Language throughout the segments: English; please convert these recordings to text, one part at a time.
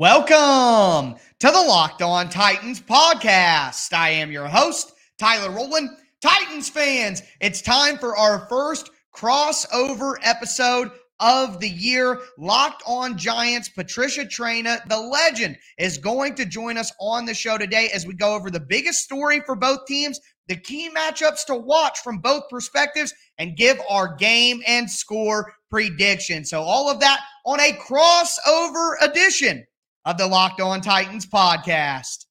Welcome to the Locked On Titans podcast. I am your host, Tyler Rowland. Titans fans, it's time for our first crossover episode of the year. Locked on Giants, Patricia Traina, the legend, is going to join us on the show today as we go over the biggest story for both teams, the key matchups to watch from both perspectives, and give our game and score prediction. So, all of that on a crossover edition of the Locked On Titans podcast.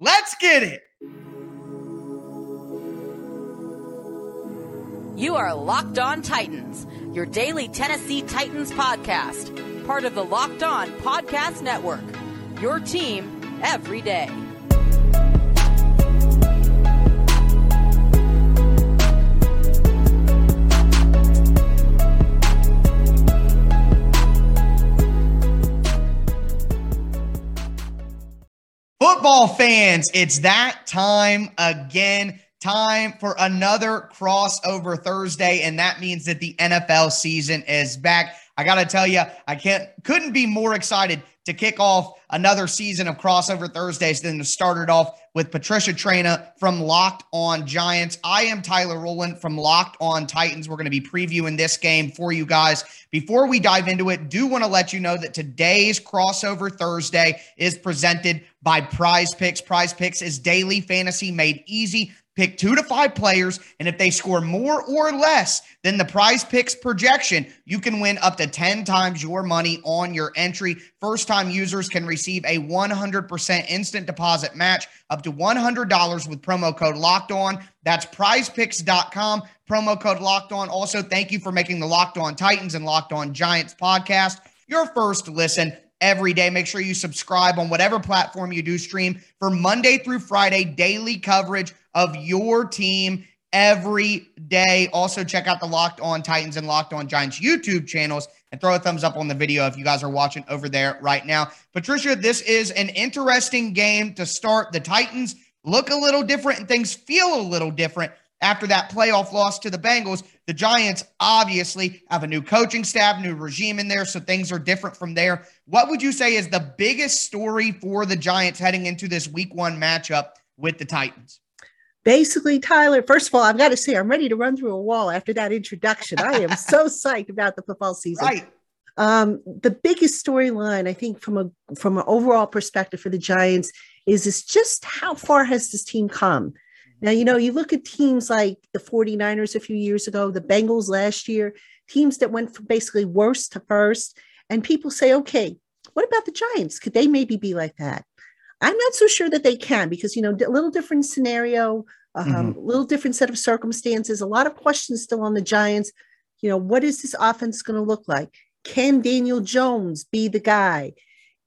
Let's get it. You are Locked On Titans, your daily Tennessee Titans podcast, part of the Locked On Podcast Network. Your team every day. Football fans, it's that time again. Time for another crossover Thursday, and that means that the NFL season is back. I got to tell you, I can't couldn't be more excited to kick off another season of crossover Thursdays Then to start it off with Patricia Traina from Locked On Giants. I am Tyler Rowland from Locked On Titans. We're going to be previewing this game for you guys. Before we dive into it, do want to let you know that today's crossover Thursday is presented by Prize Picks. Prize Picks is daily fantasy made easy. Pick two to five players, and if they score more or less than the prize picks projection, you can win up to 10 times your money on your entry. First time users can receive a 100% instant deposit match up to $100 with promo code locked on. That's prizepicks.com, promo code locked on. Also, thank you for making the Locked On Titans and Locked On Giants podcast your first listen every day. Make sure you subscribe on whatever platform you do stream for Monday through Friday daily coverage of your team every day. Also, check out the Locked On Titans and Locked On Giants YouTube channels and throw a thumbs up on the video if you guys are watching over there right now. Patricia, this is an interesting game to start. The Titans look a little different and things feel a little different after that playoff loss to the Bengals. The Giants obviously have a new coaching staff, new regime in there, so things are different from there. What would you say is the biggest story for the Giants heading into this week one matchup with the Titans? Basically, Tyler, first of all, I've got to say, I'm ready to run through a wall after that introduction. I am so psyched about the football season. Right. Um, the biggest storyline, I think, from a from an overall perspective for the Giants, is is just how far has this team come? Now, you know, you look at teams like the 49ers a few years ago, the Bengals last year, teams that went from basically worst to first, and people say, okay, what about the Giants? Could they maybe be like that? I'm not so sure that they can because you know a little different scenario, a um, mm-hmm. little different set of circumstances. A lot of questions still on the Giants. You know, what is this offense going to look like? Can Daniel Jones be the guy?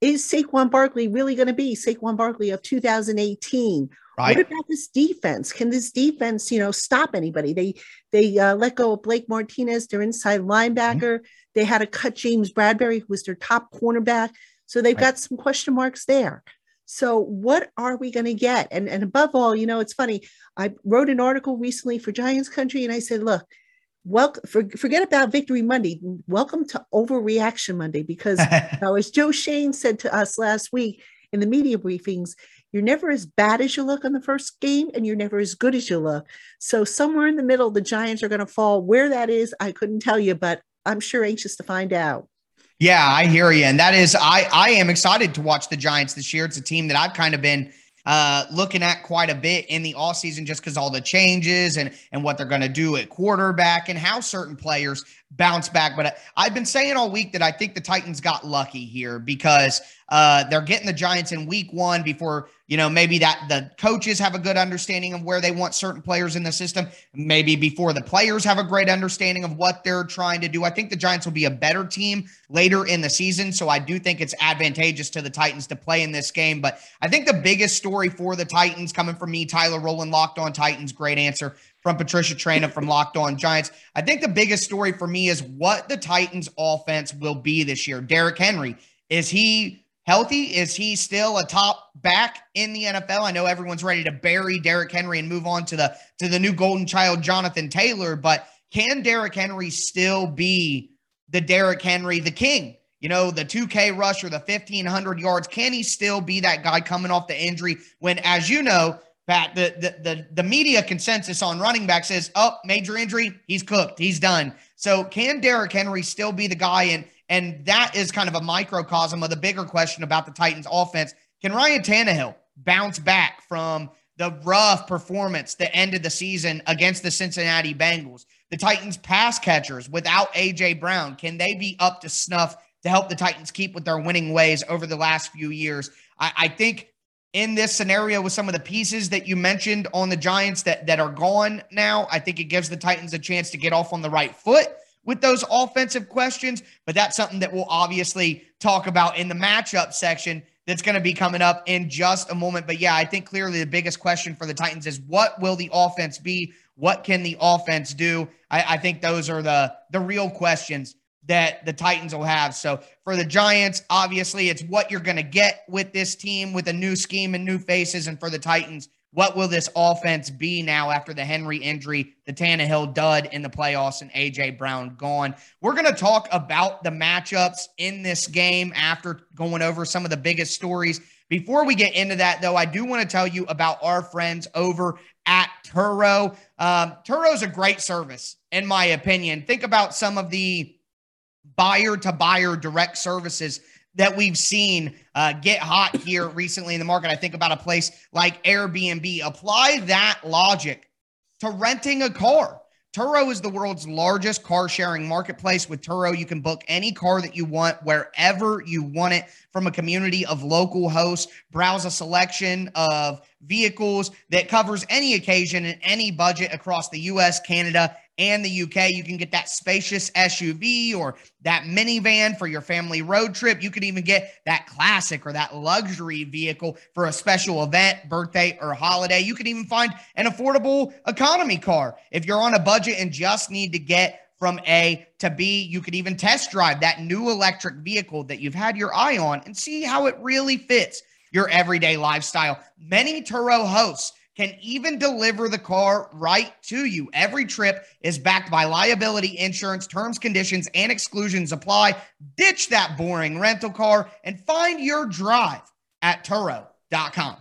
Is Saquon Barkley really going to be Saquon Barkley of 2018? Right. What about this defense? Can this defense, you know, stop anybody? They they uh, let go of Blake Martinez, their inside linebacker. Mm-hmm. They had to cut James Bradberry, who was their top cornerback. So they've right. got some question marks there. So what are we going to get? And and above all, you know, it's funny. I wrote an article recently for Giants Country, and I said, look, welcome. For, forget about Victory Monday. Welcome to Overreaction Monday, because now, as Joe Schoen said to us last week in the media briefings, you're never as bad as you look on the first game, and you're never as good as you look. So somewhere in the middle, the Giants are going to fall. Where that is, I couldn't tell you, but I'm sure anxious to find out. Yeah, I hear you. And that is, I, I am excited to watch the Giants this year. It's a team that I've kind of been uh, looking at quite a bit in the all season just because all the changes and and what they're going to do at quarterback and how certain players bounce back. But I've been saying all week that I think the Titans got lucky here because uh, they're getting the Giants in week one before, you know, maybe that the coaches have a good understanding of where they want certain players in the system. Maybe before the players have a great understanding of what they're trying to do. I think the Giants will be a better team later in the season. So I do think it's advantageous to the Titans to play in this game. But I think the biggest story for the Titans coming from me, Tyler Rowland, locked on Titans, great answer from Patricia Traina from Locked On Giants. I think the biggest story for me is what the Titans offense will be this year. Derrick Henry, is he healthy? Is he still a top back in the NFL? I know everyone's ready to bury Derrick Henry and move on to the to the new golden child Jonathan Taylor, but can Derrick Henry still be the Derrick Henry, the king you know, the 2K rush or the 1500 yards? Can he still be that guy coming off the injury when, as you know, Pat, the, the, the, the media consensus on running back says, oh, major injury, he's cooked, he's done. So can Derrick Henry still be the guy? And, and that is kind of a microcosm of the bigger question about the Titans offense. Can Ryan Tannehill bounce back from the rough performance that ended the season against the Cincinnati Bengals? The Titans pass catchers without AJ Brown, can they be up to snuff to help the Titans keep with their winning ways over the last few years? I, I think in this scenario with some of the pieces that you mentioned on the Giants that that are gone now, I think it gives the Titans a chance to get off on the right foot with those offensive questions, but that's something that we'll obviously talk about in the matchup section that's going to be coming up in just a moment. But yeah, I think clearly the biggest question for the Titans is what will the offense be? What can the offense do? I, I think those are the the real questions that the Titans will have. So for the Giants, obviously, it's what you're going to get with this team with a new scheme and new faces. And for the Titans, what will this offense be now after the Henry injury, the Tannehill dud in the playoffs, and AJ Brown gone? We're going to talk about the matchups in this game after going over some of the biggest stories. Before we get into that, though, I do want to tell you about our friends over at Turo. Um, Turo is a great service, in my opinion. Think about some of the buyer to buyer direct services that we've seen uh, get hot here recently in the market. I think about a place like Airbnb. Apply that logic to renting a car. Turo is the world's largest car sharing marketplace. With Turo, you can book any car that you want wherever you want it from a community of local hosts. Browse a selection of vehicles that covers any occasion and any budget across the US, Canada, and the UK. You can get that spacious SUV or that minivan for your family road trip. You can even get that classic or that luxury vehicle for a special event, birthday, or holiday. You can even find an affordable economy car. If you're on a budget and just need to get from A to B, you could even test drive that new electric vehicle that you've had your eye on and see how it really fits your everyday lifestyle. Many Turo hosts can even deliver the car right to you. Every trip is backed by liability insurance, terms, conditions, and exclusions apply. Ditch that boring rental car and find your drive at Turo.com.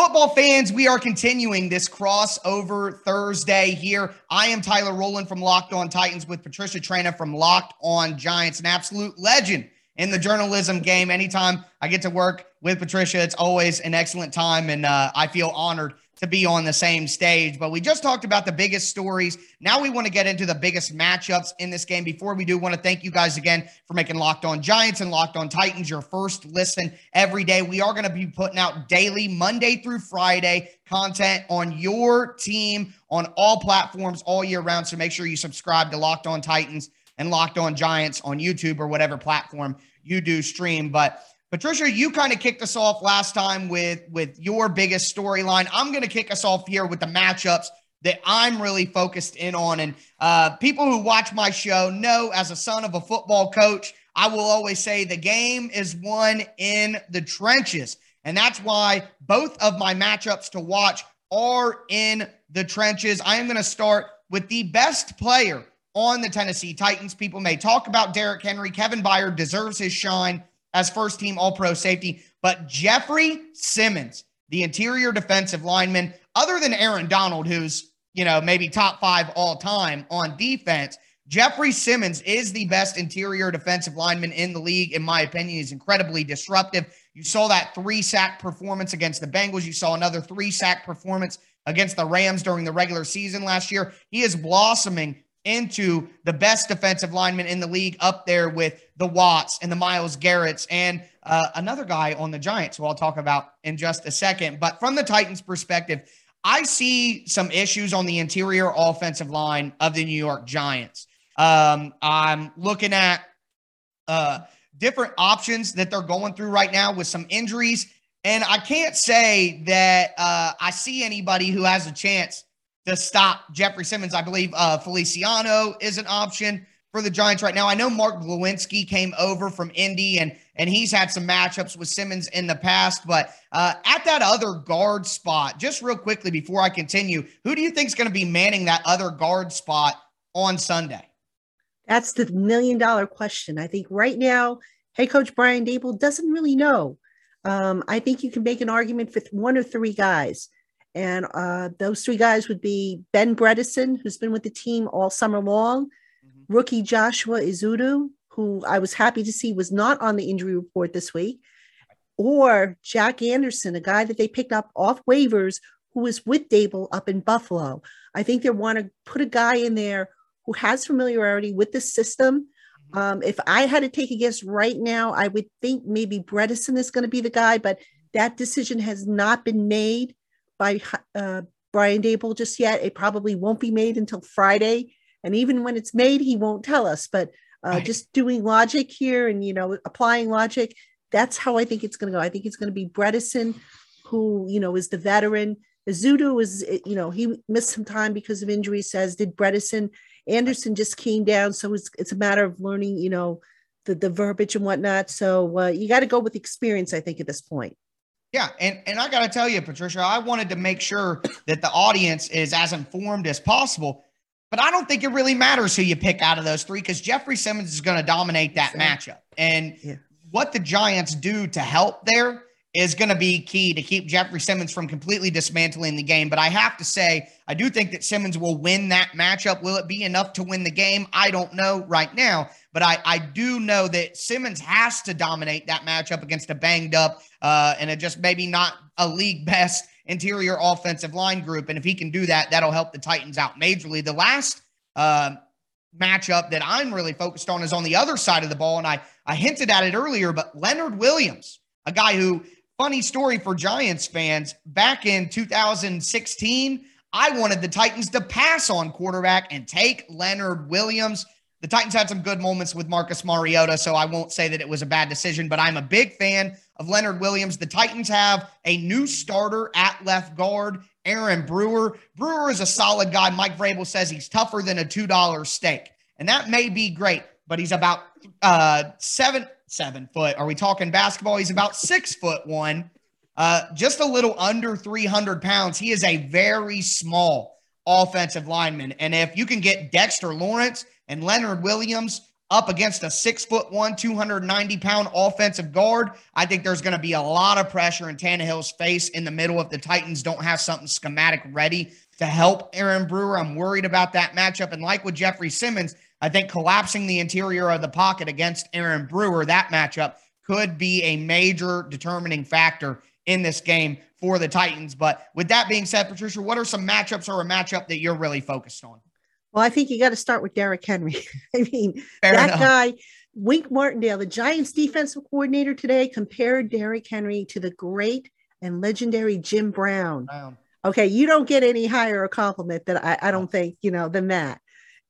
Football fans, we are continuing this crossover Thursday here. I am Tyler Rowland from Locked On Titans with Patricia Traina from Locked On Giants, an absolute legend in the journalism game. Anytime I get to work with Patricia, it's always an excellent time, and uh, I feel honored to be on the same stage. But we just talked about the biggest stories. Now we want to get into the biggest matchups in this game. Before we do, want to thank you guys again for making Locked On Giants and Locked On Titans your first listen every day. We are going to be putting out daily, Monday through Friday, content on your team on all platforms all year round. So make sure you subscribe to Locked On Titans and Locked On Giants on YouTube or whatever platform you do stream. But Patricia, you kind of kicked us off last time with with your biggest storyline. I'm going to kick us off here with the matchups that I'm really focused in on. And uh, people who watch my show know, as a son of a football coach, I will always say the game is won in the trenches, and that's why both of my matchups to watch are in the trenches. I am going to start with the best player on the Tennessee Titans. People may talk about Derrick Henry. Kevin Byard deserves his shine as first team All Pro safety. But Jeffrey Simmons, the interior defensive lineman, other than Aaron Donald, who's, you know, maybe top five all time on defense, Jeffrey Simmons is the best interior defensive lineman in the league, in my opinion. He's incredibly disruptive. You saw that three sack performance against the Bengals. You saw another three sack performance against the Rams during the regular season last year. He is blossoming into the best defensive lineman in the league, up there with the Watts and the Myles Garrett's and uh, another guy on the Giants, who I'll talk about in just a second. But from the Titans' perspective, I see some issues on the interior offensive line of the New York Giants. Um, I'm looking at uh, different options that they're going through right now with some injuries. And I can't say that uh, I see anybody who has a chance to stop Jeffrey Simmons. I believe uh, Feliciano is an option. for the Giants right now. I know Mark Glowinski came over from Indy and and he's had some matchups with Simmons in the past, but uh, at that other guard spot, just real quickly before I continue, who do you think is going to be manning that other guard spot on Sunday? That's the million dollar question. I think right now, head coach Brian Daboll doesn't really know. Um, I think you can make an argument for one or three guys. And uh, those three guys would be Ben Bredeson, who's been with the team all summer long, mm-hmm. rookie Joshua Ezeudu, who I was happy to see was not on the injury report this week, or Jack Anderson, a guy that they picked up off waivers who was with Daboll up in Buffalo. I think they want to put a guy in there who has familiarity with the system. Mm-hmm. Um, if I had to take a guess right now, I would think maybe Bredeson is going to be the guy, but that decision has not been made by uh, Brian Daboll just yet. It probably won't be made until Friday. And even when it's made, he won't tell us. But uh, right. just doing logic here and, you know, applying logic, that's how I think it's going to go. I think it's going to be Bredeson, who, you know, is the veteran. Ezeudu is, you know, he missed some time because of injury, says, did Bredeson. Anderson just came down. So it's, it's a matter of learning, you know, the, the verbiage and whatnot. So uh, you got to go with experience, I think, at this point. Yeah, and and I got to tell you, Patricia, I wanted to make sure that the audience is as informed as possible. But I don't think it really matters who you pick out of those three because Jeffrey Simmons is going to dominate that matchup. And yeah. what the Giants do to help there is going to be key to keep Jeffrey Simmons from completely dismantling the game. But I have to say, I do think that Simmons will win that matchup. Will it be enough to win the game? I don't know right now. But I, I do know that Simmons has to dominate that matchup against a banged up uh, and a just maybe not a league best interior offensive line group. And if he can do that, that'll help the Titans out majorly. The last uh, matchup that I'm really focused on is on the other side of the ball. And I, I hinted at it earlier, but Leonard Williams, a guy who, funny story for Giants fans, back in 2016, I wanted the Titans to pass on quarterback and take Leonard Williams. The Titans had some good moments with Marcus Mariota, so I won't say that it was a bad decision, but I'm a big fan of Leonard Williams. The Titans have a new starter at left guard, Aaron Brewer. Brewer is a solid guy. Mike Vrabel says he's tougher than a $2 steak, and that may be great, but he's about uh, seven seven foot. Are we talking basketball? He's about six foot one, uh, just a little under 300 pounds. He is a very small offensive lineman. And if you can get Dexter Lawrence and Leonard Williams up against a six foot one, 290 pound offensive guard, I think there's going to be a lot of pressure in Tannehill's face in the middle if the Titans don't have something schematic ready to help Aaron Brewer. I'm worried about that matchup. And like with Jeffrey Simmons, I think collapsing the interior of the pocket against Aaron Brewer, that matchup could be a major determining factor in this game for the Titans. But with that being said, Patricia, what are some matchups or a matchup that you're really focused on? Well, I think you got to start with Derrick Henry. I mean, Fair that enough. guy, Wink Martindale, the Giants defensive coordinator today, compared Derrick Henry to the great and legendary Jim Brown. Brown. Okay, you don't get any higher a compliment that I, I don't think, you know, than that.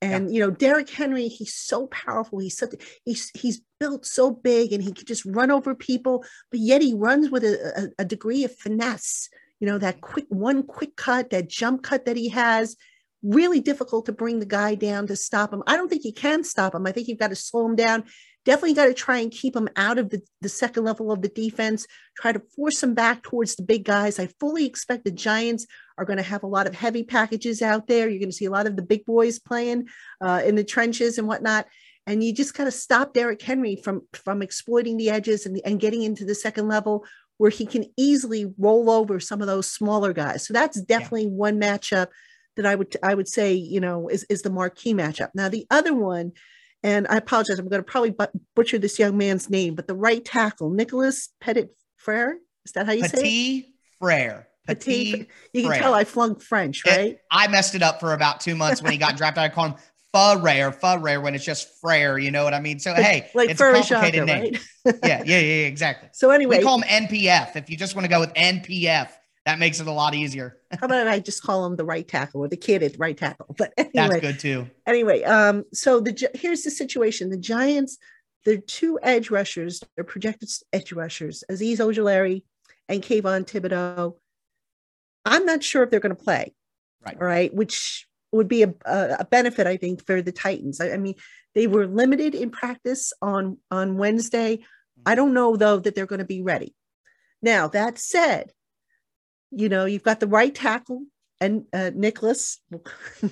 And yeah. you know, Derrick Henry, he's so powerful. He's such he's he's built so big and he can just run over people, but yet he runs with a, a, a degree of finesse. You know, that quick one quick cut, that jump cut that he has really difficult to bring the guy down to stop him. I don't think you can stop him. I think you've got to slow him down. Definitely got to try and keep him out of the, the second level of the defense, try to force him back towards the big guys. I fully expect the Giants are going to have a lot of heavy packages out there. You're going to see a lot of the big boys playing uh, in the trenches and whatnot. And you just got to stop Derrick Henry from, from exploiting the edges and, and getting into the second level where he can easily roll over some of those smaller guys. So that's definitely yeah. one matchup that I would I would say you know is is the marquee matchup. Now the other one, and I apologize, I'm going to probably butcher this young man's name, but the right tackle, Nicholas Petit Frere, is that how you Petit say it? Petit Frere. Petit, Petit you can Frere. tell I flunked French, right? It, I messed it up for about two months when he got drafted. I call him Frere, Frere when it's just Frere. You know what I mean? So hey, like it's a complicated name. Right? yeah, yeah, yeah, exactly. So anyway, we call him NPF. If you just want to go with NPF, that makes it a lot easier. How about I just call him the right tackle or the kid at right tackle? But anyway, that's good too. Anyway, um, so the here's the situation: the Giants, they're two edge rushers, they're projected edge rushers, Azeez Ojulari and Kayvon Thibodeaux. I'm not sure if they're going to play. Right. All right. Which would be a, a benefit, I think, for the Titans. I, I mean, they were limited in practice on on Wednesday. I don't know though that they're going to be ready. Now that said, you know you've got the right tackle and uh, Nicholas.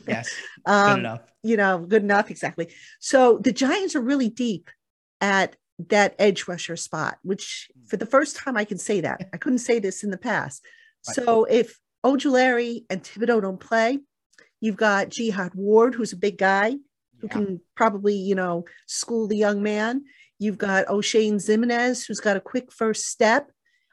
Yes, um, good enough. You know, good enough exactly. So the Giants are really deep at that edge rusher spot, which for the first time I can say that. I couldn't say this in the past. Right. So if Ojulari and Thibodeaux don't play, you've got Jihad Ward, who's a big guy who Yeah. can probably, you know, school the young man. You've got Oshane Ximines, who's got a quick first step.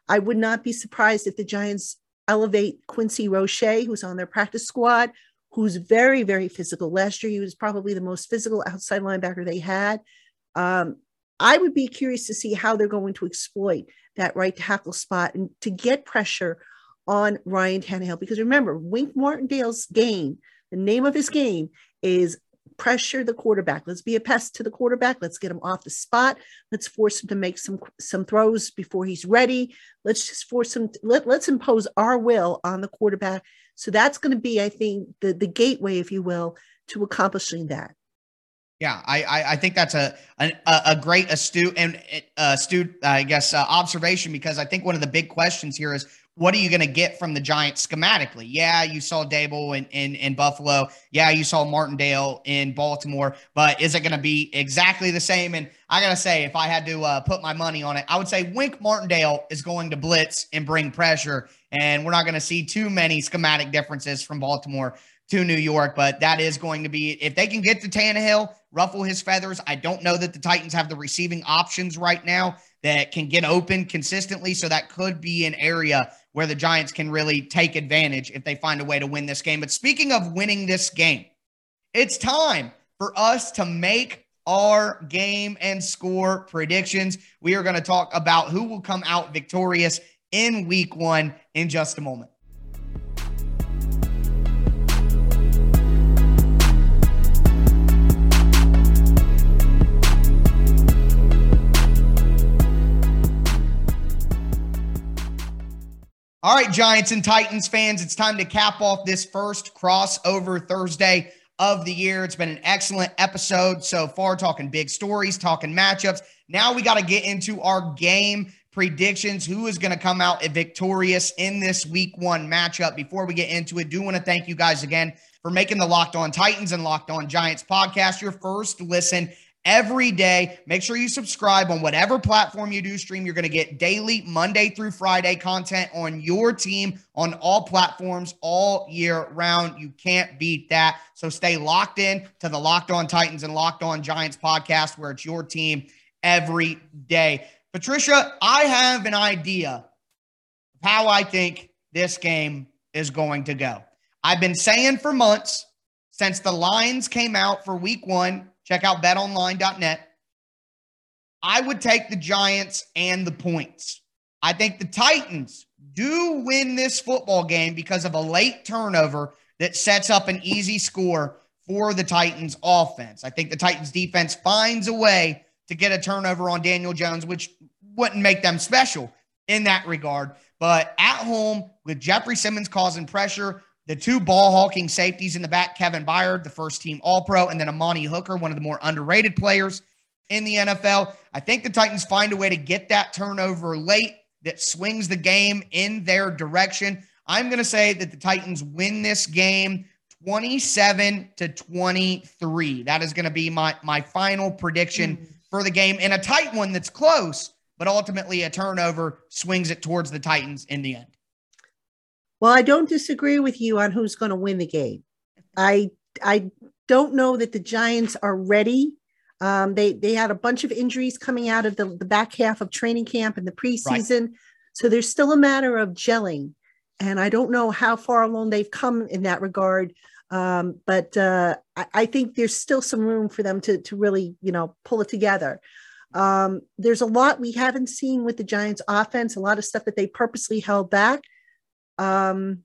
I would not be surprised if the Giants elevate Quincy Roche, who's on their practice squad, who's very, very physical. Last year, he was probably the most physical outside linebacker they had. Um, I would be curious to see how they're going to exploit that right tackle spot and to get pressure on Ryan Tannehill. Because remember, Wink Martindale's game, the name of his game is pressure the quarterback. Let's be a pest to the quarterback. Let's get him off the spot. Let's force him to make some some throws before he's ready. Let's just force him. To, let, let's impose our will on the quarterback. So that's going to be, I think, the the gateway, if you will, to accomplishing that. Yeah, I, I I think that's a a, a great astute and uh, astute I guess uh, observation because I think one of the big questions here is what are you going to get from the Giants schematically? Yeah, you saw Daboll in, in in Buffalo. Yeah, you saw Martindale in Baltimore, but is it going to be exactly the same? And I gotta say, if I had to uh, put my money on it, I would say Wink Martindale is going to blitz and bring pressure, and we're not going to see too many schematic differences from Baltimore to New York, but that is going to be if they can get to Tannehill, ruffle his feathers. I don't know that the Titans have the receiving options right now that can get open consistently. So that could be an area where the Giants can really take advantage if they find a way to win this game. But speaking of winning this game, it's time for us to make our game and score predictions. We are going to talk about who will come out victorious in week one in just a moment. All right, Giants and Titans fans, it's time to cap off this first crossover Thursday of the year. It's been an excellent episode so far, talking big stories, talking matchups. Now we got to get into our game predictions. Who is going to come out victorious in this week one matchup? Before we get into it, do want to thank you guys again for making the Locked On Titans and Locked On Giants podcast your first listen every day. Make sure you subscribe on whatever platform you do stream. You're going to get daily, Monday through Friday content on your team on all platforms all year round. You can't beat that. So stay locked in to the Locked On Titans and Locked On Giants podcast, where it's your team every day. Patricia, I have an idea of how I think this game is going to go. I've been saying for months since the lines came out for week one Check out betonline.net. I would take the Giants and the points. I think the Titans do win this football game because of a late turnover that sets up an easy score for the Titans offense. I think the Titans defense finds a way to get a turnover on Daniel Jones, which wouldn't make them special in that regard. But at home with Jeffrey Simmons causing pressure, the two ball hawking safeties in the back, Kevin Byard, the first team All Pro, and then Amani Hooker, one of the more underrated players in the NFL. I think the Titans find a way to get that turnover late that swings the game in their direction. I'm going to say that the Titans win this game 27 to 23. That is going to be my my final prediction mm. for the game and a tight one that's close, but ultimately a turnover swings it towards the Titans in the end. Well, I don't disagree with you on who's going to win the game. I I don't know that the Giants are ready. Um, they they had a bunch of injuries coming out of the, the back half of training camp and the preseason, right. so there's still a matter of gelling. And I don't know how far along they've come in that regard. Um, but uh, I, I, think there's still some room for them to to really you know pull it together. Um, there's a lot we haven't seen with the Giants offense, a lot of stuff that they purposely held back. Um,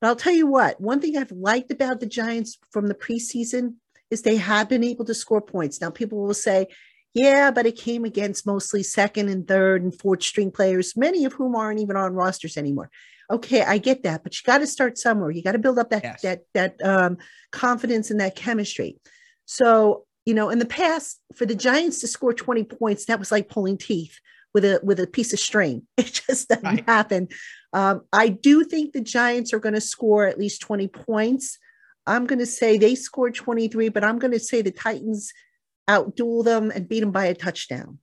but I'll tell you what, one thing I've liked about the Giants from the preseason is they have been able to score points. Now, people will say, Yeah, but it came against mostly second and third and fourth string players, many of whom aren't even on rosters anymore. Okay, I get that, but you got to start somewhere. You got to build up that yes. that that um, confidence and that chemistry. So you know, in the past, for the Giants to score 20 points, that was like pulling teeth with a with a piece of string. It just doesn't right. happen. Um, I do think the Giants are going to score at least 20 points. I'm going to say they scored 23, but I'm going to say the Titans outduel them and beat them by a touchdown.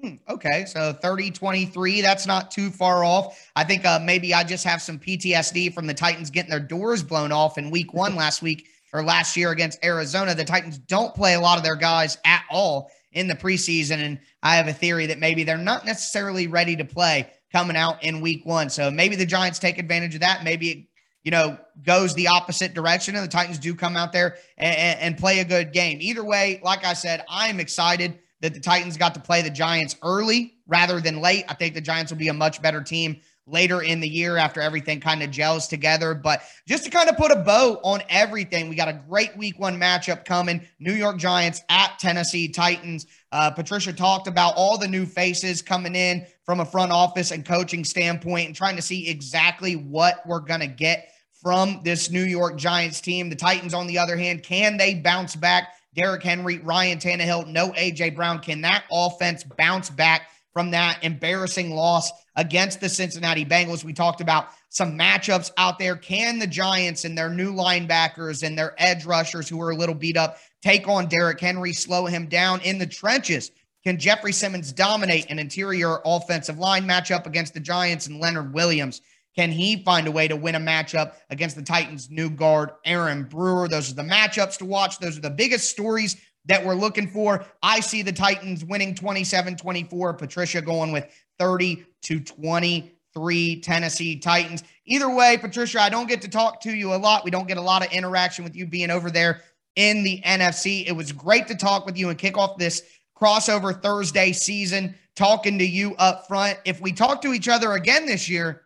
Hmm, okay, so 30 23, that's not too far off. I think uh, maybe I just have some PTSD from the Titans getting their doors blown off in week one last week or last year against Arizona. The Titans don't play a lot of their guys at all in the preseason. And I have a theory that maybe they're not necessarily ready to play coming out in week one. So maybe the Giants take advantage of that. Maybe it, you know, goes the opposite direction and the Titans do come out there and, and play a good game. Either way, like I said, I'm excited that the Titans got to play the Giants early rather than late. I think the Giants will be a much better team later in the year after everything kind of gels together. But just to kind of put a bow on everything, we got a great week one matchup coming New York Giants at Tennessee Titans. Uh, Patricia talked about all the new faces coming in from a front office and coaching standpoint and trying to see exactly what we're going to get from this New York Giants team. The Titans, on the other hand, can they bounce back? Derrick Henry, Ryan Tannehill, no AJ Brown. Can that offense bounce back from that embarrassing loss against the Cincinnati Bengals? We talked about some matchups out there. Can the Giants and their new linebackers and their edge rushers who are a little beat up take on Derrick Henry, slow him down in the trenches? Can Jeffrey Simmons dominate an interior offensive line matchup against the Giants and Leonard Williams? Can he find a way to win a matchup against the Titans' new guard, Aaron Brewer? Those are the matchups to watch. Those are the biggest stories that we're looking for. I see the Titans winning 27 24. Patricia going with 30 to 23 Tennessee Titans. Either way, Patricia, I don't get to talk to you a lot. We don't get a lot of interaction with you being over there in the NFC. It was great to talk with you and kick off this crossover Thursday season, talking to you up front. If we talk to each other again this year,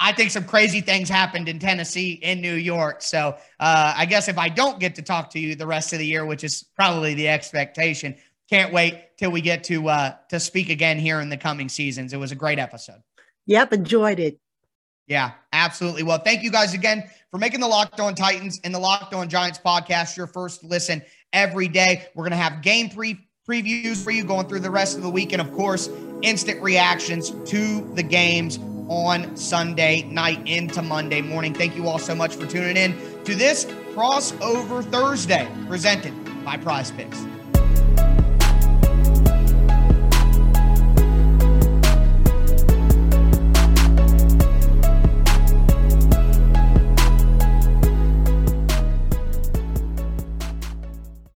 I think some crazy things happened in Tennessee, in New York. So uh, I guess if I don't get to talk to you the rest of the year, which is probably the expectation, can't wait till we get to uh, to speak again here in the coming seasons. It was a great episode. Yep, enjoyed it. Yeah, absolutely. Well, thank you guys again for making the Locked On Titans and the Locked On Giants podcast your first listen every day. We're gonna have game pre previews for you going through the rest of the week, and of course, instant reactions to the games on Sunday night into Monday morning. Thank you all so much for tuning in to this crossover Thursday presented by Prize Picks.